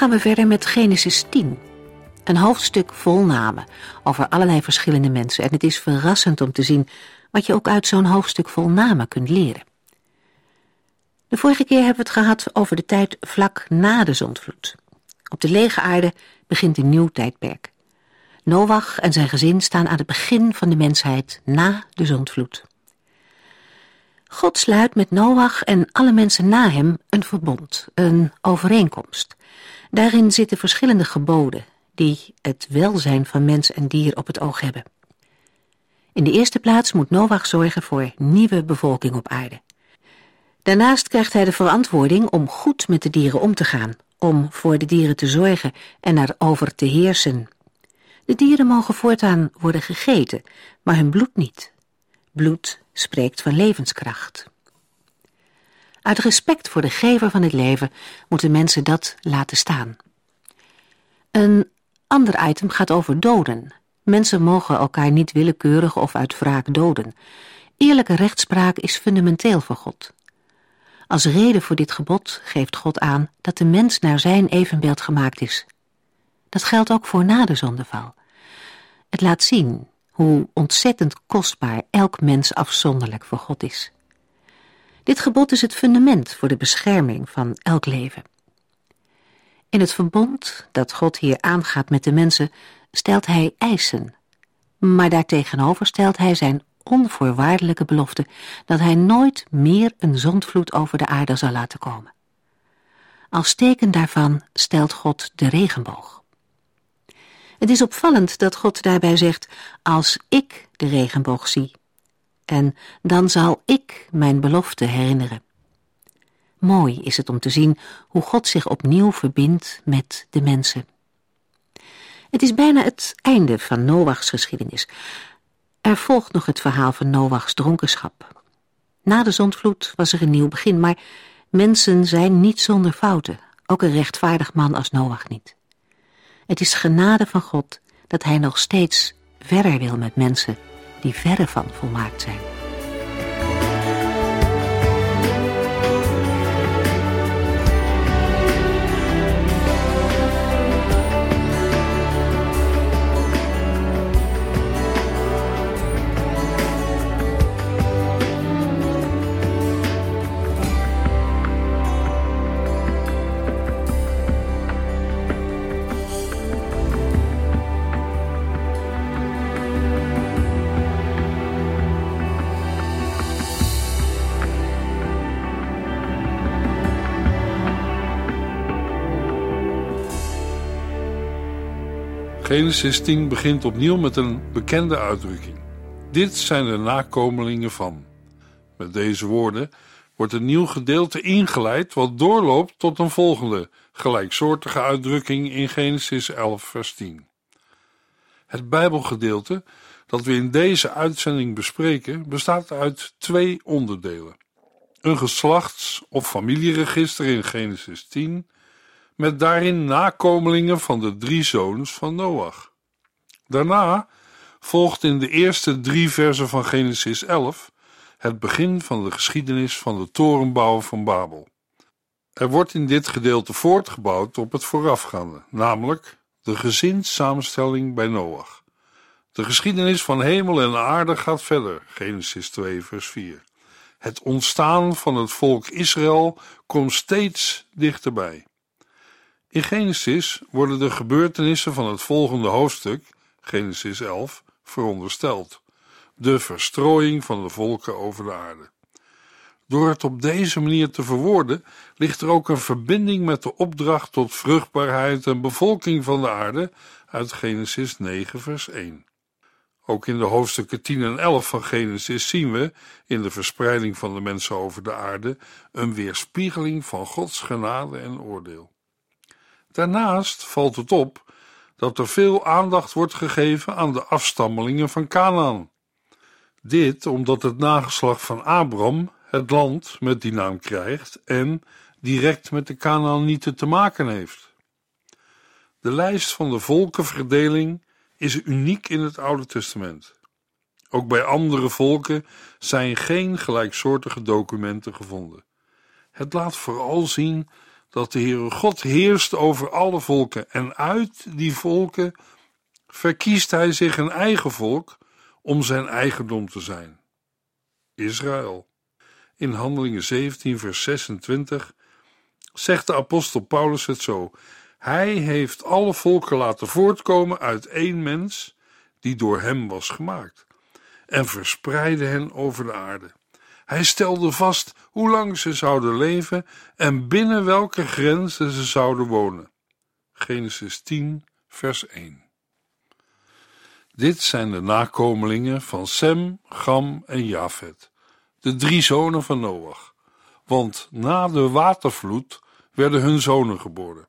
Gaan we verder met Genesis 10. Een hoofdstuk vol namen over allerlei verschillende mensen. En het is verrassend om te zien wat je ook uit zo'n hoofdstuk vol namen kunt leren. De vorige keer hebben we het gehad over de tijd vlak na de zondvloed. Op de lege aarde begint een nieuw tijdperk. Noach en zijn gezin staan aan het begin van de mensheid na de zondvloed. God sluit met Noach en alle mensen na hem een verbond, een overeenkomst. Daarin zitten verschillende geboden die het welzijn van mens en dier op het oog hebben. In de eerste plaats moet Noach zorgen voor nieuwe bevolking op aarde. Daarnaast krijgt hij de verantwoording om goed met de dieren om te gaan, om voor de dieren te zorgen en erover te heersen. De dieren mogen voortaan worden gegeten, maar hun bloed niet. Bloed spreekt van levenskracht. Uit respect voor de gever van het leven moeten mensen dat laten staan. Een ander item gaat over doden. Mensen mogen elkaar niet willekeurig of uit wraak doden. Eerlijke rechtspraak is fundamenteel voor God. Als reden voor dit gebod geeft God aan dat de mens naar zijn evenbeeld gemaakt is. Dat geldt ook voor na de zondeval. Het laat zien hoe ontzettend kostbaar elk mens afzonderlijk voor God is. Dit gebod is het fundament voor de bescherming van elk leven. In het verbond dat God hier aangaat met de mensen stelt hij eisen, maar daartegenover stelt hij zijn onvoorwaardelijke belofte dat hij nooit meer een zondvloed over de aarde zal laten komen. Als teken daarvan stelt God de regenboog. Het is opvallend dat God daarbij zegt, als ik de regenboog zie, en dan zal ik mijn belofte herinneren. Mooi is het om te zien hoe God zich opnieuw verbindt met de mensen. Het is bijna het einde van Noachs geschiedenis. Er volgt nog het verhaal van Noachs dronkenschap. Na de zondvloed was er een nieuw begin, maar mensen zijn niet zonder fouten, ook een rechtvaardig man als Noach niet. Het is genade van God dat hij nog steeds verder wil met mensen die verre van volmaakt zijn. Genesis 10 begint opnieuw met een bekende uitdrukking. Dit zijn de nakomelingen van. Met deze woorden wordt een nieuw gedeelte ingeleid wat doorloopt tot een volgende gelijksoortige uitdrukking in Genesis 11 vers 10. Het Bijbelgedeelte dat we in deze uitzending bespreken bestaat uit twee onderdelen. Een geslachts- of familieregister in Genesis 10 met daarin nakomelingen van de drie zoons van Noach. Daarna volgt in de eerste drie versen van Genesis 11 het begin van de geschiedenis van de torenbouw van Babel. Er wordt in dit gedeelte voortgebouwd op het voorafgaande, namelijk de gezinssamenstelling bij Noach. De geschiedenis van hemel en aarde gaat verder, Genesis 2, vers 4. Het ontstaan van het volk Israël komt steeds dichterbij. In Genesis worden de gebeurtenissen van het volgende hoofdstuk, Genesis 11, verondersteld: de verstrooiing van de volken over de aarde. Door het op deze manier te verwoorden, ligt er ook een verbinding met de opdracht tot vruchtbaarheid en bevolking van de aarde uit Genesis 9, vers 1. Ook in de hoofdstukken 10 en 11 van Genesis zien we, in de verspreiding van de mensen over de aarde, een weerspiegeling van Gods genade en oordeel. Daarnaast valt het op dat er veel aandacht wordt gegeven aan de afstammelingen van Canaan. Dit omdat het nageslag van Abram het land met die naam krijgt en direct met de Canaanieten te maken heeft. De lijst van de volkenverdeling is uniek in het Oude Testament. Ook bij andere volken zijn geen gelijksoortige documenten gevonden. Het laat vooral zien dat de Heere God heerst over alle volken en uit die volken verkiest hij zich een eigen volk om zijn eigendom te zijn. Israël. In Handelingen 17, vers 26 zegt de apostel Paulus het zo: Hij heeft alle volken laten voortkomen uit één mens die door hem was gemaakt en verspreidde hen over de aarde. Hij stelde vast hoe lang ze zouden leven en binnen welke grenzen ze zouden wonen. Genesis 10, vers 1. Dit zijn de nakomelingen van Sem, Gam en Jafet, de drie zonen van Noach. Want na de watervloed werden hun zonen geboren.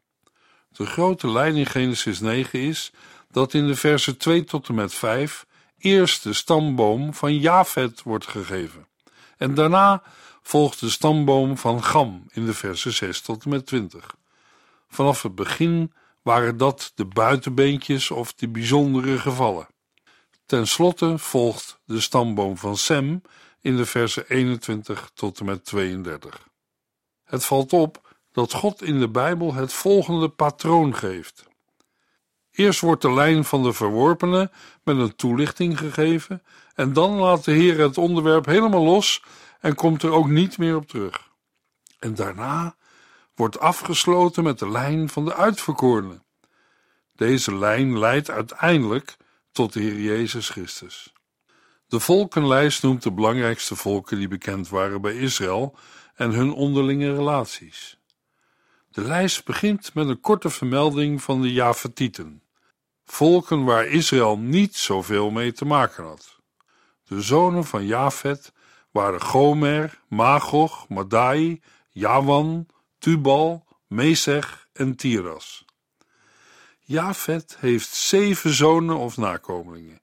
De grote lijn in Genesis 9 is dat in de versen 2 tot en met 5 eerst de stamboom van Jafet wordt gegeven. En daarna volgt de stamboom van Gam in de versen 6 tot en met 20. Vanaf het begin waren dat de buitenbeentjes of de bijzondere gevallen. Ten slotte volgt de stamboom van Sem in de versen 21 tot en met 32. Het valt op dat God in de Bijbel het volgende patroon geeft. Eerst wordt de lijn van de verworpenen met een toelichting gegeven, en dan laat de Heer het onderwerp helemaal los en komt er ook niet meer op terug. En daarna wordt afgesloten met de lijn van de uitverkorenen. Deze lijn leidt uiteindelijk tot de Heer Jezus Christus. De volkenlijst noemt de belangrijkste volken die bekend waren bij Israël en hun onderlinge relaties. De lijst begint met een korte vermelding van de Javatieten, volken waar Israël niet zoveel mee te maken had. De zonen van Jafet waren Gomer, Magog, Madai, Jawan, Tubal, Mesech en Tiras. Jafet heeft zeven zonen of nakomelingen.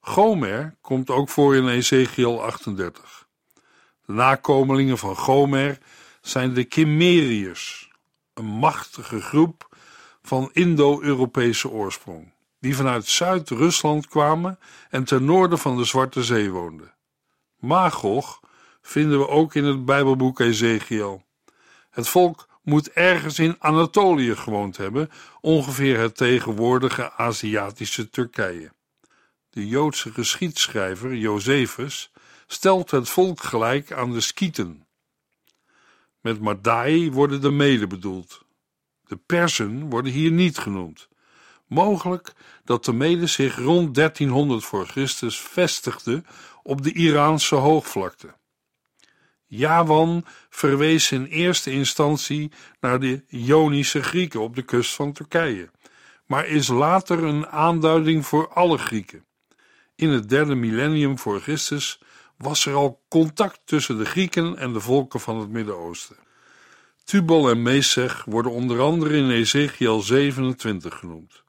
Gomer komt ook voor in Ezekiel 38. De nakomelingen van Gomer zijn de Kimmeriërs, een machtige groep van Indo-Europese oorsprong, die vanuit Zuid-Rusland kwamen en ten noorden van de Zwarte Zee woonden. Magog vinden we ook in het Bijbelboek Ezekiel. Het volk moet ergens in Anatolië gewoond hebben, ongeveer het tegenwoordige Aziatische Turkije. De Joodse geschiedschrijver Josephus stelt het volk gelijk aan de Skieten. Met Madai worden de Mede bedoeld. De Persen worden hier niet genoemd. Mogelijk dat de Mede zich rond 1300 voor Christus vestigde op de Iraanse hoogvlakte. Jawan verwees in eerste instantie naar de Ionische Grieken op de kust van Turkije, maar is later een aanduiding voor alle Grieken. In het derde millennium voor Christus was er al contact tussen de Grieken en de volken van het Midden-Oosten. Tubal en Mesech worden onder andere in Ezekiel 27 genoemd.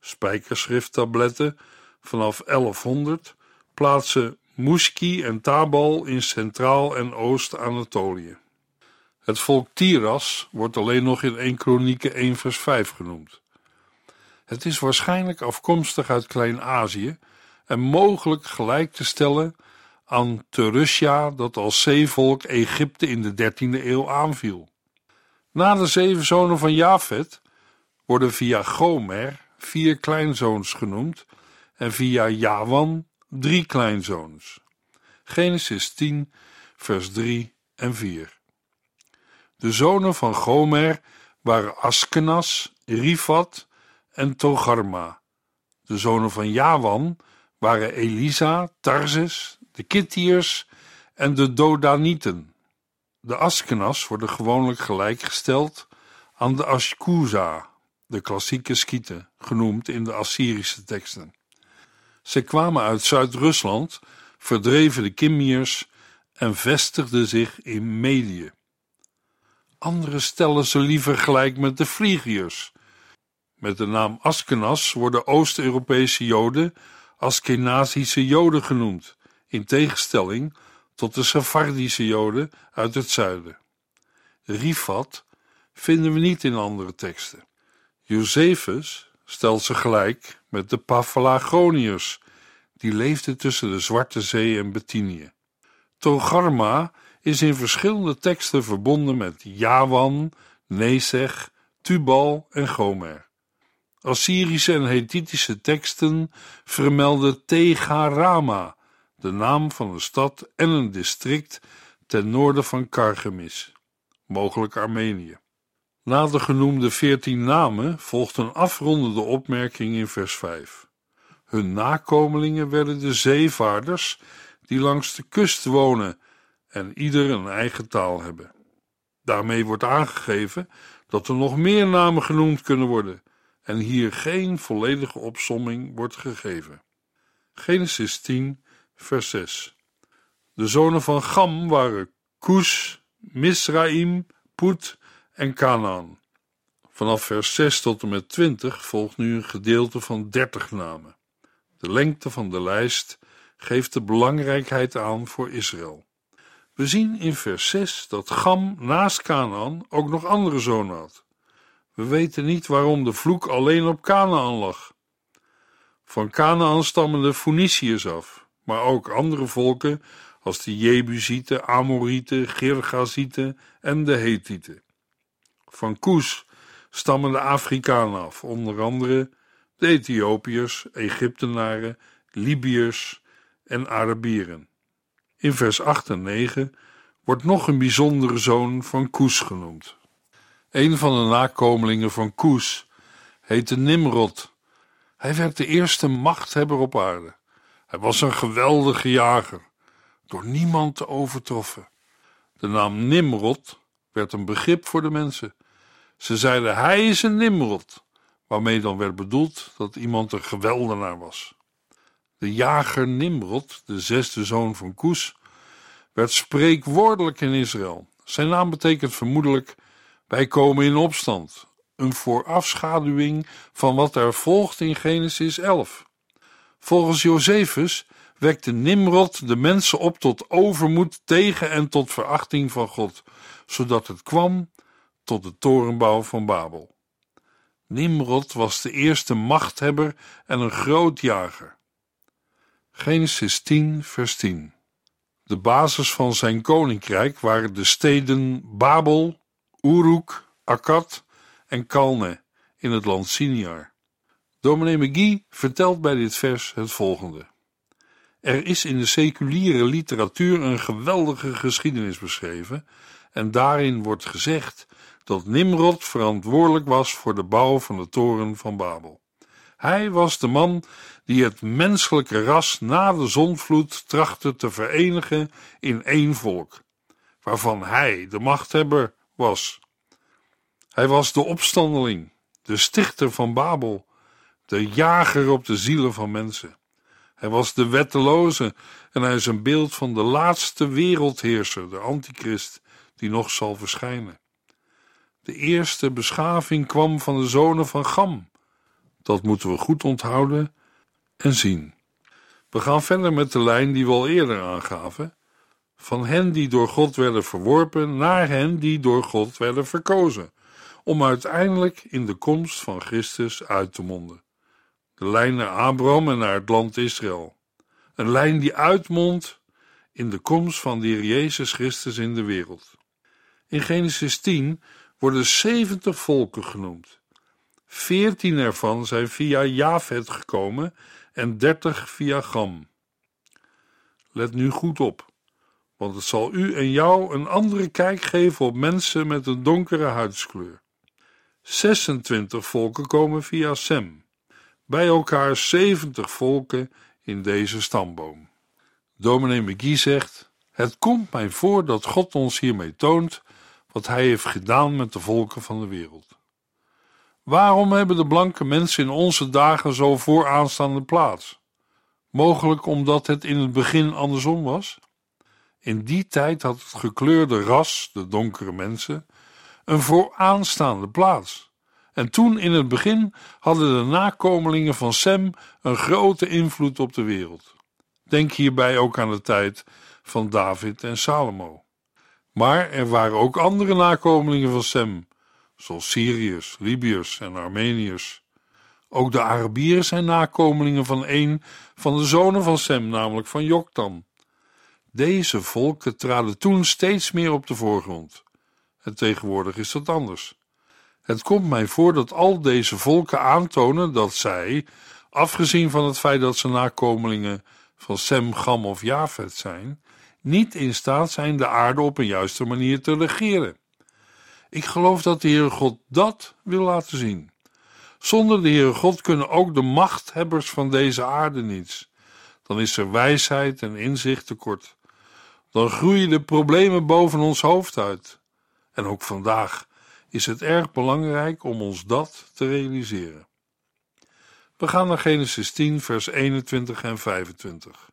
Spijkerschrifttabletten vanaf 1100 plaatsen Muski en Tabal in Centraal- en Oost-Anatolië. Het volk Tiras wordt alleen nog in 1 Kronieken 1 vers 5 genoemd. Het is waarschijnlijk afkomstig uit Klein-Azië en mogelijk gelijk te stellen aan Terusja dat als zeevolk Egypte in de 13e eeuw aanviel. Na de zeven zonen van Jafet worden via Gomer vier kleinzoons genoemd en via Jawan drie kleinzoons. Genesis 10, vers 3 en 4. De zonen van Gomer waren Askenas, Rifat en Togarma. De zonen van Jawan waren Elisa, Tarsis, de Kittiërs en de Dodanieten. De Askenas worden gewoonlijk gelijkgesteld aan de Ashkuza, de klassieke Skieten, genoemd in de Assyrische teksten. Ze kwamen uit Zuid-Rusland, verdreven de Kimmiërs en vestigden zich in Medië. Anderen stellen ze liever gelijk met de Phrygiërs. Met de naam Askenas worden Oost-Europese Joden Askenazische Joden genoemd, in tegenstelling tot de Sephardische Joden uit het zuiden. Rifat vinden we niet in andere teksten. Josephus stelt ze gelijk met de Paphlagoniërs, die leefden tussen de Zwarte Zee en Bithynië. Togarma is in verschillende teksten verbonden met Jawan, Nesech, Tubal en Gomer. Assyrische en Hethitische teksten vermelden Tegarama, de naam van een stad en een district ten noorden van Kargemis, mogelijk Armenië. Na de genoemde veertien namen volgt een afrondende opmerking in vers 5. Hun nakomelingen werden de zeevaarders die langs de kust wonen en ieder een eigen taal hebben. Daarmee wordt aangegeven dat er nog meer namen genoemd kunnen worden en hier geen volledige opsomming wordt gegeven. Genesis 10, vers 6. De zonen van Gam waren Kus, Misraim, Put en Canaan. Vanaf vers 6 tot en met 20 volgt nu een gedeelte van 30 namen. De lengte van de lijst geeft de belangrijkheid aan voor Israël. We zien in vers 6 dat Gam naast Canaan ook nog andere zonen had. We weten niet waarom de vloek alleen op Canaan lag. Van Canaan stammen de Phoeniciërs af, maar ook andere volken als de Jebusieten, Amorieten, Girgazieten en de Hethieten. Van Koes stammen de Afrikanen af, onder andere de Ethiopiërs, Egyptenaren, Libiërs en Arabieren. In vers 8 en 9 wordt nog een bijzondere zoon van Koes genoemd. Een van de nakomelingen van Koes heette Nimrod. Hij werd de eerste machthebber op aarde. Hij was een geweldige jager, door niemand te overtroffen. De naam Nimrod werd een begrip voor de mensen. Ze zeiden: Hij is een Nimrod, waarmee dan werd bedoeld dat iemand een geweldenaar was. De jager Nimrod, de zesde zoon van Koes, werd spreekwoordelijk in Israël. Zijn naam betekent vermoedelijk wij komen in opstand, een voorafschaduwing van wat er volgt in Genesis 11. Volgens Josephus wekte Nimrod de mensen op tot overmoed tegen en tot verachting van God, zodat het kwam tot de torenbouw van Babel. Nimrod was de eerste machthebber en een groot jager. Genesis 10, vers 10. De basis van zijn koninkrijk waren de steden Babel, Uruk, Akkad en Kalne in het land Siniar. Dominee McGee vertelt bij dit vers het volgende. Er is in de seculiere literatuur een geweldige geschiedenis beschreven en daarin wordt gezegd dat Nimrod verantwoordelijk was voor de bouw van de toren van Babel. Hij was de man die het menselijke ras na de zonvloed trachtte te verenigen in één volk, waarvan hij de machthebber was. Hij was de opstandeling, de stichter van Babel, de jager op de zielen van mensen. Hij was de wetteloze en hij is een beeld van de laatste wereldheerser, de antichrist, die nog zal verschijnen. De eerste beschaving kwam van de zonen van Gam. Dat moeten we goed onthouden en zien. We gaan verder met de lijn die we al eerder aangaven van hen die door God werden verworpen naar hen die door God werden verkozen, om uiteindelijk in de komst van Christus uit te monden. De lijn naar Abraham en naar het land Israël. Een lijn die uitmondt in de komst van de Jezus Christus in de wereld. In Genesis 10 worden 70 volken genoemd. Veertien ervan zijn via Javed gekomen en dertig via Gam. Let nu goed op want het zal u en jou een andere kijk geven op mensen met een donkere huidskleur. 26 volken komen via Sem, bij elkaar 70 volken in deze stamboom. Dominee McGee zegt: Het komt mij voor dat God ons hiermee toont wat Hij heeft gedaan met de volken van de wereld. Waarom hebben de blanke mensen in onze dagen zo vooraanstaande plaats? Mogelijk omdat het in het begin andersom was? In die tijd had het gekleurde ras, de donkere mensen, een vooraanstaande plaats. En toen in het begin hadden de nakomelingen van Sem een grote invloed op de wereld. Denk hierbij ook aan de tijd van David en Salomo. Maar er waren ook andere nakomelingen van Sem, zoals Syriërs, Libiërs en Armeniërs. Ook de Arabieren zijn nakomelingen van een van de zonen van Sem, namelijk van Joktan. Deze volken traden toen steeds meer op de voorgrond. En tegenwoordig is dat anders. Het komt mij voor dat al deze volken aantonen dat zij, afgezien van het feit dat ze nakomelingen van Sem, Gam of Jafet zijn, niet in staat zijn de aarde op een juiste manier te regeren. Ik geloof dat de Heere God dat wil laten zien. Zonder de Heere God kunnen ook de machthebbers van deze aarde niets. Dan is er wijsheid en inzicht tekort. Dan groeien de problemen boven ons hoofd uit. En ook vandaag is het erg belangrijk om ons dat te realiseren. We gaan naar Genesis 10, vers 21 en 25.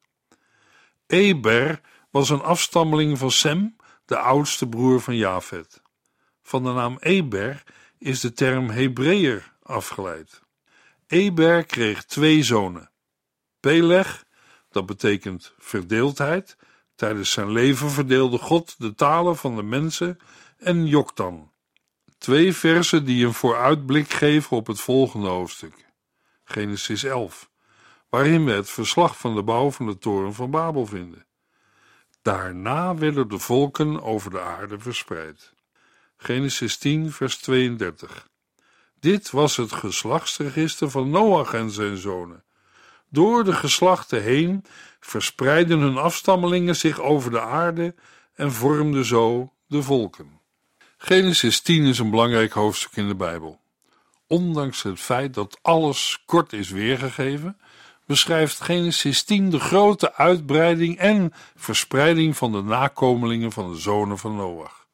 Eber was een afstammeling van Sem, de oudste broer van Jafet. Van de naam Eber is de term Hebreeër afgeleid. Eber kreeg twee zonen. Peleg, dat betekent verdeeldheid. Tijdens zijn leven verdeelde God de talen van de mensen en Joktan. Twee versen die een vooruitblik geven op het volgende hoofdstuk. Genesis 11, waarin we het verslag van de bouw van de toren van Babel vinden. Daarna werden de volken over de aarde verspreid. Genesis 10, vers 32. Dit was het geslachtsregister van Noach en zijn zonen. Door de geslachten heen verspreidden hun afstammelingen zich over de aarde en vormden zo de volken. Genesis 10 is een belangrijk hoofdstuk in de Bijbel. Ondanks het feit dat alles kort is weergegeven, beschrijft Genesis 10 de grote uitbreiding en verspreiding van de nakomelingen van de zonen van Noach.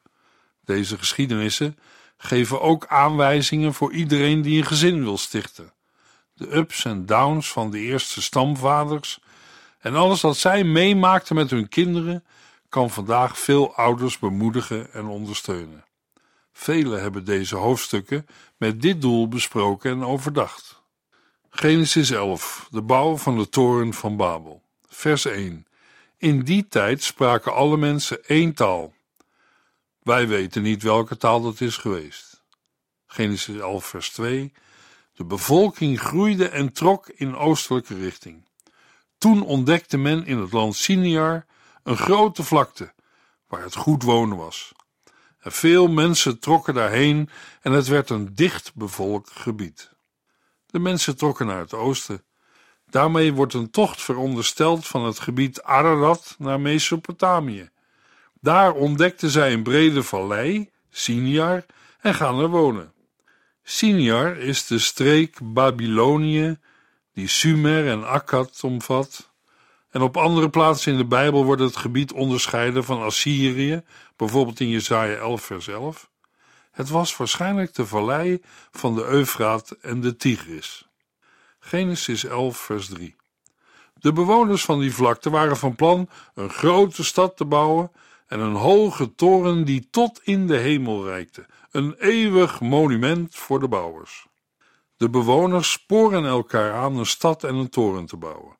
Deze geschiedenissen geven ook aanwijzingen voor iedereen die een gezin wil stichten. De ups en downs van de eerste stamvaders en alles wat zij meemaakten met hun kinderen kan vandaag veel ouders bemoedigen en ondersteunen. Velen hebben deze hoofdstukken met dit doel besproken en overdacht. Genesis 11, de bouw van de toren van Babel. Vers 1. In die tijd spraken alle mensen één taal. Wij weten niet welke taal dat is geweest. Genesis 11, vers 2. De bevolking groeide en trok in oostelijke richting. Toen ontdekte men in het land Siniar een grote vlakte waar het goed wonen was. En veel mensen trokken daarheen en het werd een dicht bevolkt gebied. De mensen trokken naar het oosten. Daarmee wordt een tocht verondersteld van het gebied Ararat naar Mesopotamië. Daar ontdekten zij een brede vallei, Siniar, en gaan er wonen. Siniar is de streek Babylonië die Sumer en Akkad omvat. En op andere plaatsen in de Bijbel wordt het gebied onderscheiden van Assyrië, bijvoorbeeld in Jesaja 11 vers 11. Het was waarschijnlijk de vallei van de Eufraat en de Tigris. Genesis 11 vers 3 De bewoners van die vlakte waren van plan een grote stad te bouwen en een hoge toren die tot in de hemel reikte, een eeuwig monument voor de bouwers. De bewoners sporen elkaar aan een stad en een toren te bouwen.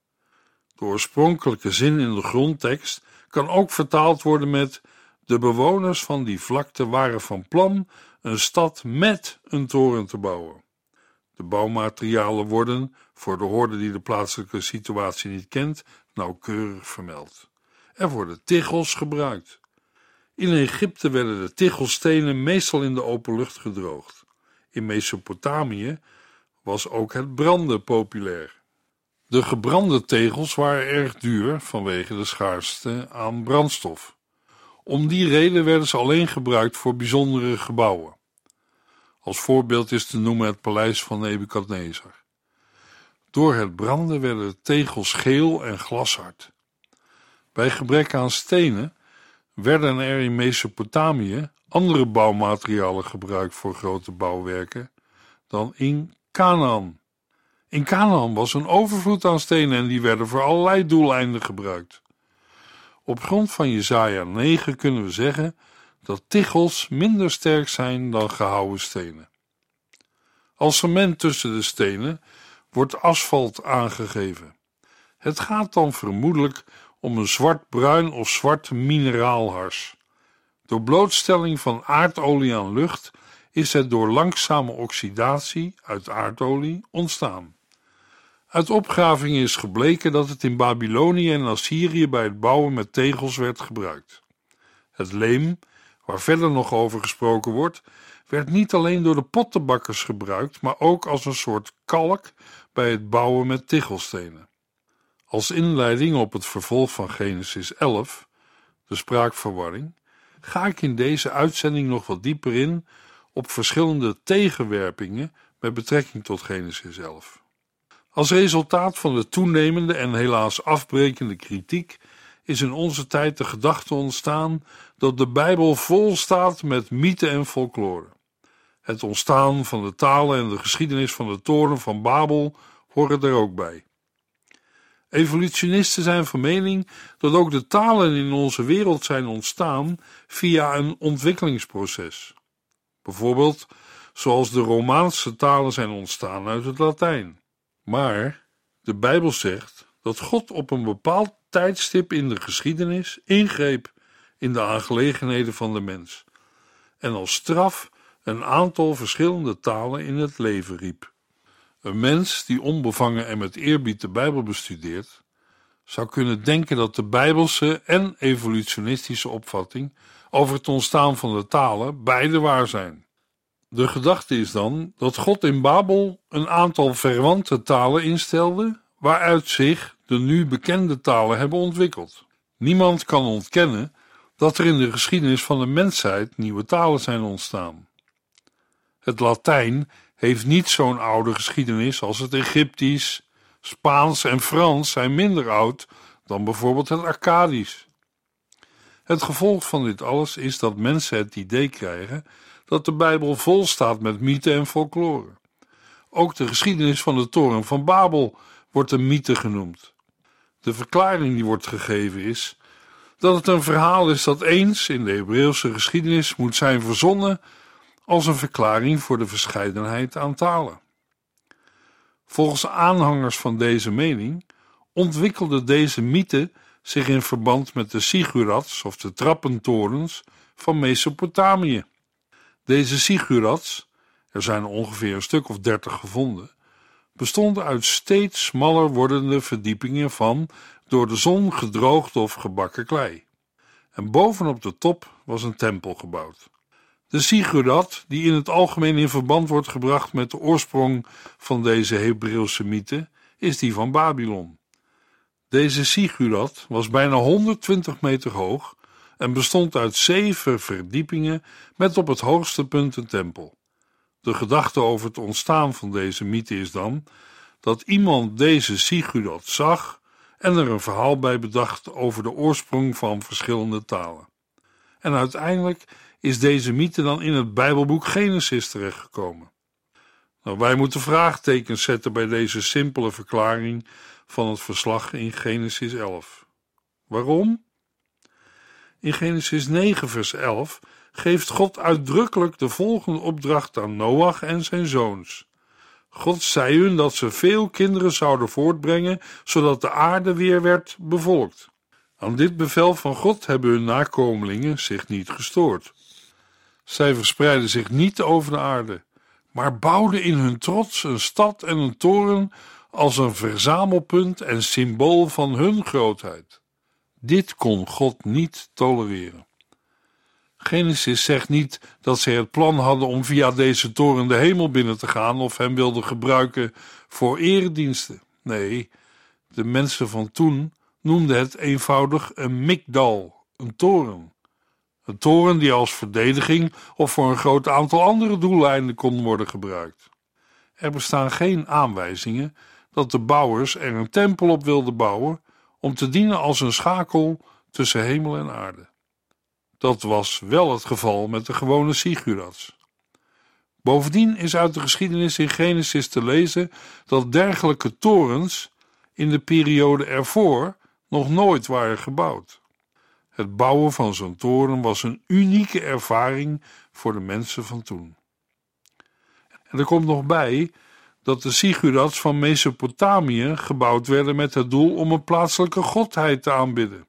De oorspronkelijke zin in de grondtekst kan ook vertaald worden met de bewoners van die vlakte waren van plan een stad met een toren te bouwen. De bouwmaterialen worden, voor de hoorde die de plaatselijke situatie niet kent, nauwkeurig vermeld. Er worden tichels gebruikt. In Egypte werden de tichelstenen meestal in de open lucht gedroogd. In Mesopotamië was ook het branden populair. De gebrande tegels waren erg duur vanwege de schaarste aan brandstof. Om die reden werden ze alleen gebruikt voor bijzondere gebouwen. Als voorbeeld is te noemen het paleis van Nebukadnezar. Door het branden werden de tegels geel en glashard. Bij gebrek aan stenen werden er in Mesopotamië andere bouwmaterialen gebruikt voor grote bouwwerken dan in Canaan. In Canaan was een overvloed aan stenen en die werden voor allerlei doeleinden gebruikt. Op grond van Jesaja 9 kunnen we zeggen dat tichels minder sterk zijn dan gehouwen stenen. Als cement tussen de stenen wordt asfalt aangegeven. Het gaat dan vermoedelijk om een zwart-bruin of zwart mineraalhars. Door blootstelling van aardolie aan lucht is het door langzame oxidatie uit aardolie ontstaan. Uit opgravingen is gebleken dat het in Babylonië en Assyrië bij het bouwen met tegels werd gebruikt. Het leem, waar verder nog over gesproken wordt, werd niet alleen door de pottenbakkers gebruikt, maar ook als een soort kalk bij het bouwen met tichelstenen. Als inleiding op het vervolg van Genesis 11, de spraakverwarring, ga ik in deze uitzending nog wat dieper in op verschillende tegenwerpingen met betrekking tot Genesis 11. Als resultaat van de toenemende en helaas afbrekende kritiek is in onze tijd de gedachte ontstaan dat de Bijbel vol staat met mythe en folklore. Het ontstaan van de talen en de geschiedenis van de toren van Babel horen er ook bij. Evolutionisten zijn van mening dat ook de talen in onze wereld zijn ontstaan via een ontwikkelingsproces. Bijvoorbeeld zoals de Romaanse talen zijn ontstaan uit het Latijn. Maar de Bijbel zegt dat God op een bepaald tijdstip in de geschiedenis ingreep in de aangelegenheden van de mens en als straf een aantal verschillende talen in het leven riep. Een mens die onbevangen en met eerbied de Bijbel bestudeert, zou kunnen denken dat de Bijbelse en evolutionistische opvatting over het ontstaan van de talen beide waar zijn. De gedachte is dan dat God in Babel een aantal verwante talen instelde, waaruit zich de nu bekende talen hebben ontwikkeld. Niemand kan ontkennen dat er in de geschiedenis van de mensheid nieuwe talen zijn ontstaan. Het Latijn heeft niet zo'n oude geschiedenis als het Egyptisch, Spaans en Frans zijn minder oud dan bijvoorbeeld het Akkadisch. Het gevolg van dit alles is dat mensen het idee krijgen dat de Bijbel vol staat met mythe en folklore. Ook de geschiedenis van de toren van Babel wordt een mythe genoemd. De verklaring die wordt gegeven is dat het een verhaal is dat eens in de Hebreeuwse geschiedenis moet zijn verzonnen als een verklaring voor de verscheidenheid aan talen. Volgens aanhangers van deze mening ontwikkelde deze mythe zich in verband met de sigurats of de trappentorens van Mesopotamië. Deze sigurats, er zijn ongeveer een stuk of dertig gevonden, bestonden uit steeds smaller wordende verdiepingen van door de zon gedroogd of gebakken klei. En bovenop de top was een tempel gebouwd. De Sigurat, die in het algemeen in verband wordt gebracht met de oorsprong van deze Hebreeuwse mythe, is die van Babylon. Deze Sigurat was bijna 120 meter hoog en bestond uit zeven verdiepingen met op het hoogste punt een tempel. De gedachte over het ontstaan van deze mythe is dan dat iemand deze Sigurat zag en er een verhaal bij bedacht over de oorsprong van verschillende talen. En uiteindelijk is deze mythe dan in het Bijbelboek Genesis terechtgekomen. Nou, wij moeten vraagtekens zetten bij deze simpele verklaring van het verslag in Genesis 11. Waarom? In Genesis 9, vers 11 geeft God uitdrukkelijk de volgende opdracht aan Noach en zijn zoons. God zei hun dat ze veel kinderen zouden voortbrengen, zodat de aarde weer werd bevolkt. Aan dit bevel van God hebben hun nakomelingen zich niet gestoord. Zij verspreidden zich niet over de aarde, maar bouwden in hun trots een stad en een toren als een verzamelpunt en symbool van hun grootheid. Dit kon God niet tolereren. Genesis zegt niet dat zij het plan hadden om via deze toren de hemel binnen te gaan of hem wilden gebruiken voor erediensten. Nee, de mensen van toen noemden het eenvoudig een mikdal, een toren. Een toren die als verdediging of voor een groot aantal andere doeleinden kon worden gebruikt. Er bestaan geen aanwijzingen dat de bouwers er een tempel op wilden bouwen om te dienen als een schakel tussen hemel en aarde. Dat was wel het geval met de gewone sigurats. Bovendien is uit de geschiedenis in Genesis te lezen dat dergelijke torens in de periode ervoor nog nooit waren gebouwd. Het bouwen van zo'n toren was een unieke ervaring voor de mensen van toen. En er komt nog bij dat de Sigurats van Mesopotamië gebouwd werden met het doel om een plaatselijke godheid te aanbidden.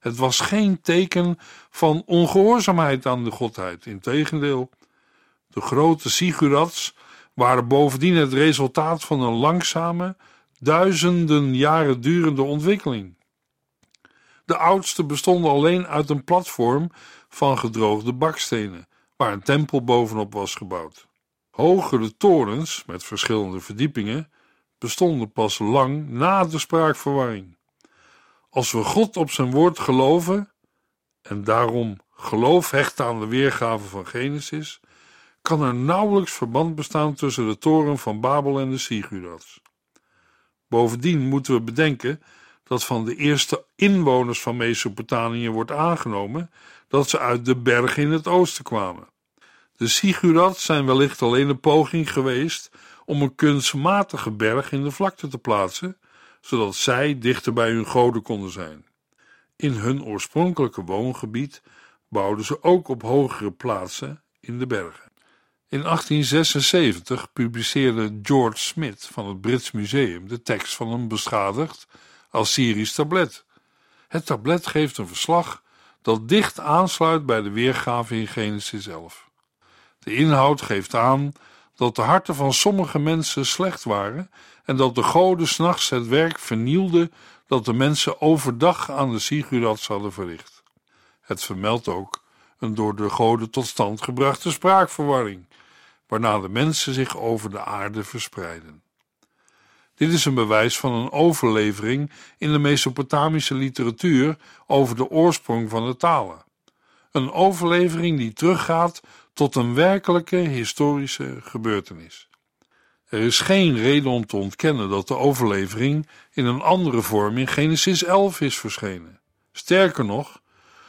Het was geen teken van ongehoorzaamheid aan de godheid, integendeel. De grote Sigurats waren bovendien het resultaat van een langzame, duizenden jaren durende ontwikkeling. De oudste bestonden alleen uit een platform van gedroogde bakstenen, waar een tempel bovenop was gebouwd. Hogere torens met verschillende verdiepingen bestonden pas lang na de spraakverwarring. Als we God op zijn woord geloven en daarom geloof hechten aan de weergave van Genesis, kan er nauwelijks verband bestaan tussen de toren van Babel en de Sigurats. Bovendien moeten we bedenken dat van de eerste inwoners van Mesopotamië wordt aangenomen dat ze uit de bergen in het oosten kwamen. De Sigurats zijn wellicht alleen een poging geweest om een kunstmatige berg in de vlakte te plaatsen, zodat zij dichter bij hun goden konden zijn. In hun oorspronkelijke woongebied bouwden ze ook op hogere plaatsen in de bergen. In 1876 publiceerde George Smith van het Brits Museum de tekst van een beschadigd Assyrisch tablet. Het tablet geeft een verslag dat dicht aansluit bij de weergave in Genesis 11. De inhoud geeft aan dat de harten van sommige mensen slecht waren en dat de goden s'nachts het werk vernielden dat de mensen overdag aan de Sigurats hadden verricht. Het vermeldt ook een door de goden tot stand gebrachte spraakverwarring, waarna de mensen zich over de aarde verspreiden. Dit is een bewijs van een overlevering in de Mesopotamische literatuur over de oorsprong van de talen. Een overlevering die teruggaat tot een werkelijke historische gebeurtenis. Er is geen reden om te ontkennen dat de overlevering in een andere vorm in Genesis 11 is verschenen. Sterker nog,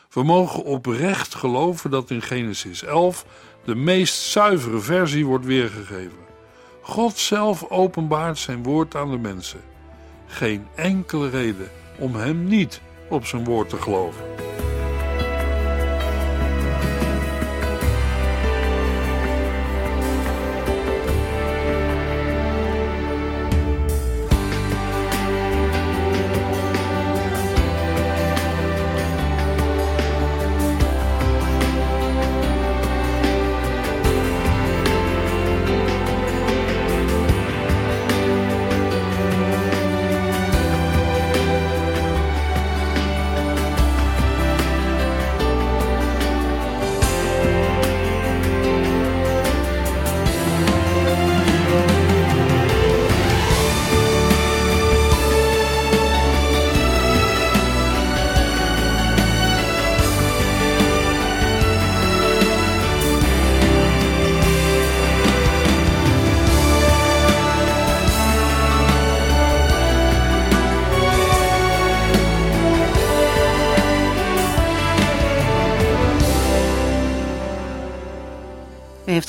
we mogen oprecht geloven dat in Genesis 11 de meest zuivere versie wordt weergegeven. God zelf openbaart zijn woord aan de mensen. Geen enkele reden om hem niet op zijn woord te geloven.